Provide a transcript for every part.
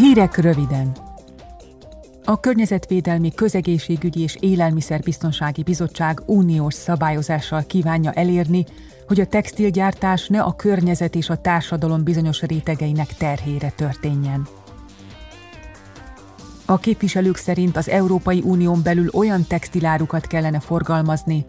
Hírek röviden. A Környezetvédelmi Közegészségügyi és Élelmiszerbiztonsági Bizottság uniós szabályozással kívánja elérni, hogy a textilgyártás ne a környezet és a társadalom bizonyos rétegeinek terhére történjen. A képviselők szerint az Európai Unión belül olyan textilárukat kellene forgalmazni,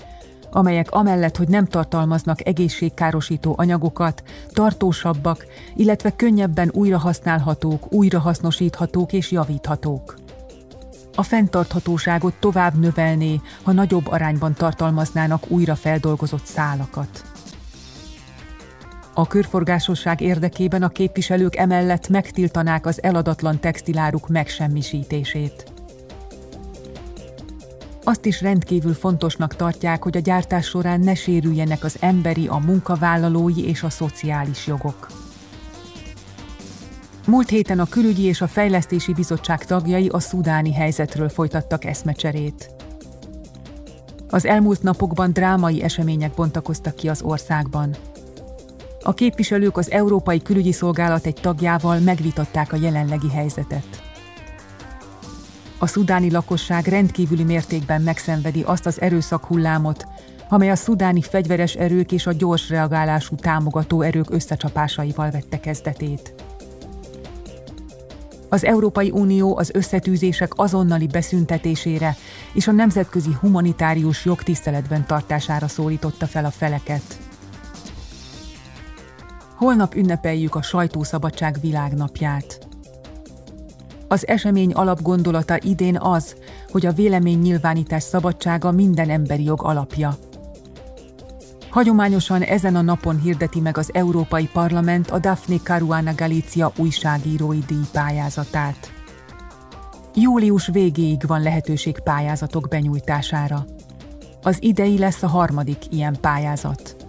amelyek amellett, hogy nem tartalmaznak egészségkárosító anyagokat, tartósabbak, illetve könnyebben újrahasználhatók, újrahasznosíthatók és javíthatók. A fenntarthatóságot tovább növelné, ha nagyobb arányban tartalmaznának újra feldolgozott szálakat. A körforgásosság érdekében a képviselők emellett megtiltanák az eladatlan textiláruk megsemmisítését. Azt is rendkívül fontosnak tartják, hogy a gyártás során ne sérüljenek az emberi, a munkavállalói és a szociális jogok. Múlt héten a Külügyi és a Fejlesztési Bizottság tagjai a szudáni helyzetről folytattak eszmecserét. Az elmúlt napokban drámai események bontakoztak ki az országban. A képviselők az Európai Külügyi Szolgálat egy tagjával megvitatták a jelenlegi helyzetet. A szudáni lakosság rendkívüli mértékben megszenvedi azt az erőszak hullámot, amely a szudáni fegyveres erők és a gyors reagálású támogató erők összecsapásaival vette kezdetét. Az Európai Unió az összetűzések azonnali beszüntetésére és a nemzetközi humanitárius jogtiszteletben tartására szólította fel a feleket. Holnap ünnepeljük a sajtószabadság világnapját. Az esemény alapgondolata idén az, hogy a vélemény nyilvánítás szabadsága minden emberi jog alapja. Hagyományosan ezen a napon hirdeti meg az Európai Parlament a Daphne Caruana Galizia újságírói díj pályázatát. Július végéig van lehetőség pályázatok benyújtására. Az idei lesz a harmadik ilyen pályázat.